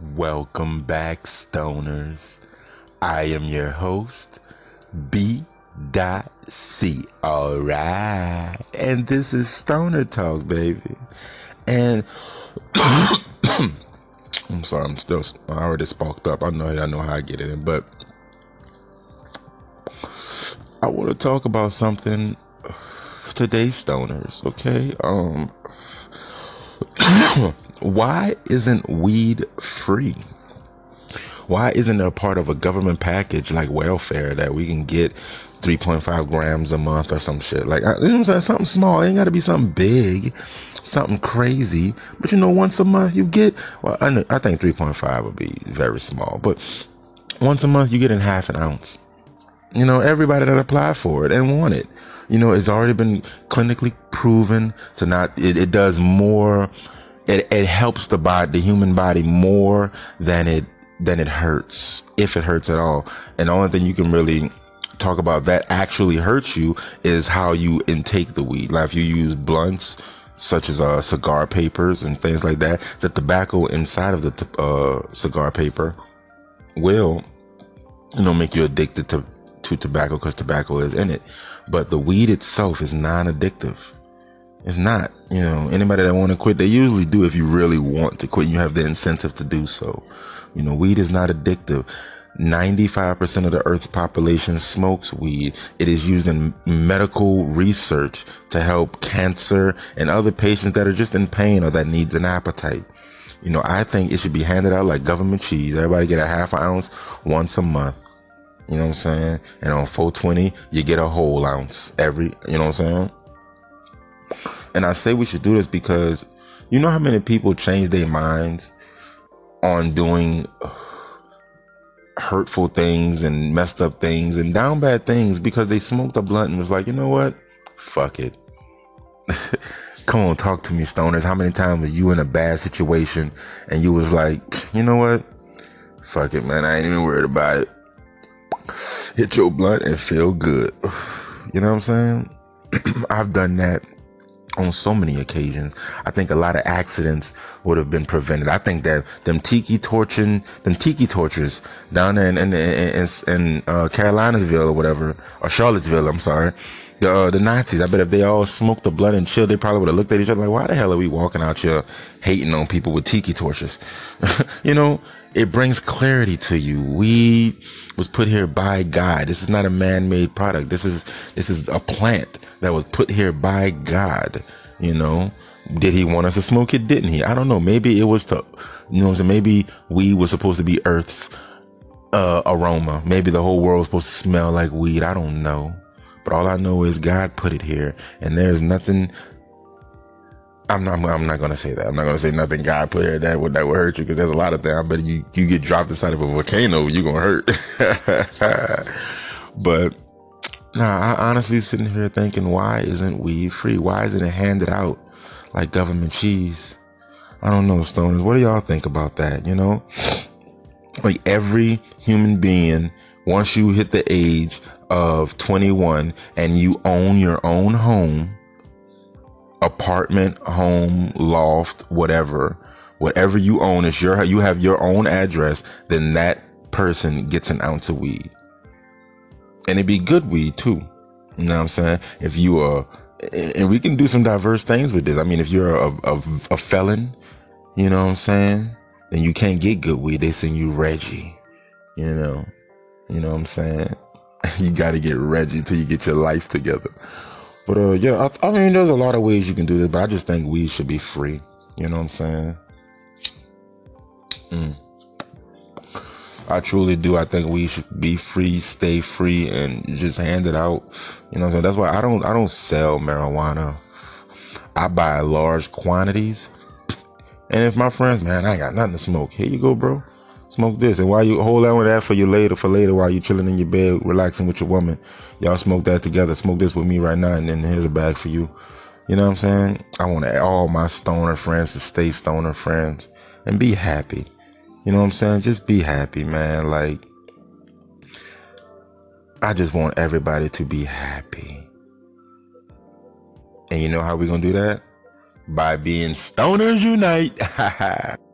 Welcome back, stoners. I am your host, B. Dot C. All right, and this is Stoner Talk, baby. And I'm sorry, I'm still. I already spoke up. I know. I know how I get it in, but I want to talk about something today, stoners. Okay, um. why isn't weed free? Why isn't it a part of a government package like welfare that we can get 3.5 grams a month or some shit? Like, you know saying? Something small. It ain't got to be something big, something crazy. But you know, once a month you get, well, I, know, I think 3.5 would be very small, but once a month you get in half an ounce. You know, everybody that applied for it and want it, you know, it's already been clinically proven to not, it, it does more it, it helps the body, the human body more than it, than it hurts, if it hurts at all. And the only thing you can really talk about that actually hurts you is how you intake the weed. Like if you use blunts, such as uh, cigar papers and things like that, the tobacco inside of the t- uh, cigar paper will, you know, make you addicted to, to tobacco because tobacco is in it. But the weed itself is non-addictive. It's not, you know, anybody that want to quit, they usually do if you really want to quit. and You have the incentive to do so. You know, weed is not addictive. 95% of the earth's population smokes weed. It is used in medical research to help cancer and other patients that are just in pain or that needs an appetite. You know, I think it should be handed out like government cheese. Everybody get a half ounce once a month. You know what I'm saying? And on 420, you get a whole ounce every, you know what I'm saying? And I say we should do this because you know how many people change their minds on doing hurtful things and messed up things and down bad things because they smoked a blunt and was like, you know what? Fuck it. Come on, talk to me, stoners. How many times were you in a bad situation and you was like, you know what? Fuck it, man. I ain't even worried about it. Hit your blunt and feel good. You know what I'm saying? I've done that on so many occasions. I think a lot of accidents would have been prevented. I think that them tiki torching, them tiki tortures down in in, in, in uh, or whatever, or Charlottesville, I'm sorry, the uh, the Nazis. I bet if they all smoked the blood and chilled, they probably would have looked at each other like, "Why the hell are we walking out here hating on people with tiki torches?" you know, it brings clarity to you. We was put here by God. This is not a man-made product. This is this is a plant that was put here by God. You know, did he want us to smoke it? Didn't he? I don't know. Maybe it was to, you know, I'm saying maybe we were supposed to be Earth's uh, aroma. Maybe the whole world was supposed to smell like weed. I don't know. But all I know is God put it here, and there's nothing. I'm not. I'm not gonna say that. I'm not gonna say nothing God put here that would that would hurt you because there's a lot of things. I bet you you get dropped inside of a volcano, you're gonna hurt. but Nah, I honestly sitting here thinking, why isn't weed free? Why isn't it handed out like government cheese? I don't know, stoners. What do y'all think about that? You know, like every human being, once you hit the age of 21 and you own your own home, apartment, home, loft, whatever, whatever you own is your, you have your own address, then that person gets an ounce of weed and it be good weed too. You know what I'm saying? If you uh, are, and we can do some diverse things with this. I mean, if you're a, a, a felon, you know what I'm saying? Then you can't get good weed. They send you Reggie. You know, you know what I'm saying? you got to get Reggie till you get your life together. But uh, yeah, I, I mean, there's a lot of ways you can do this, but I just think weed should be free. You know what I'm saying? Mm. I truly do. I think we should be free, stay free, and just hand it out. You know what I'm saying? That's why I don't I don't sell marijuana. I buy large quantities. And if my friends, man, I ain't got nothing to smoke. Here you go, bro. Smoke this. And while you hold on with that for you later, for later, while you chilling in your bed, relaxing with your woman, y'all smoke that together. Smoke this with me right now, and then here's a bag for you. You know what I'm saying? I want all my stoner friends to stay stoner friends and be happy. You know what I'm saying? Just be happy, man. Like, I just want everybody to be happy. And you know how we're gonna do that? By being stoners unite.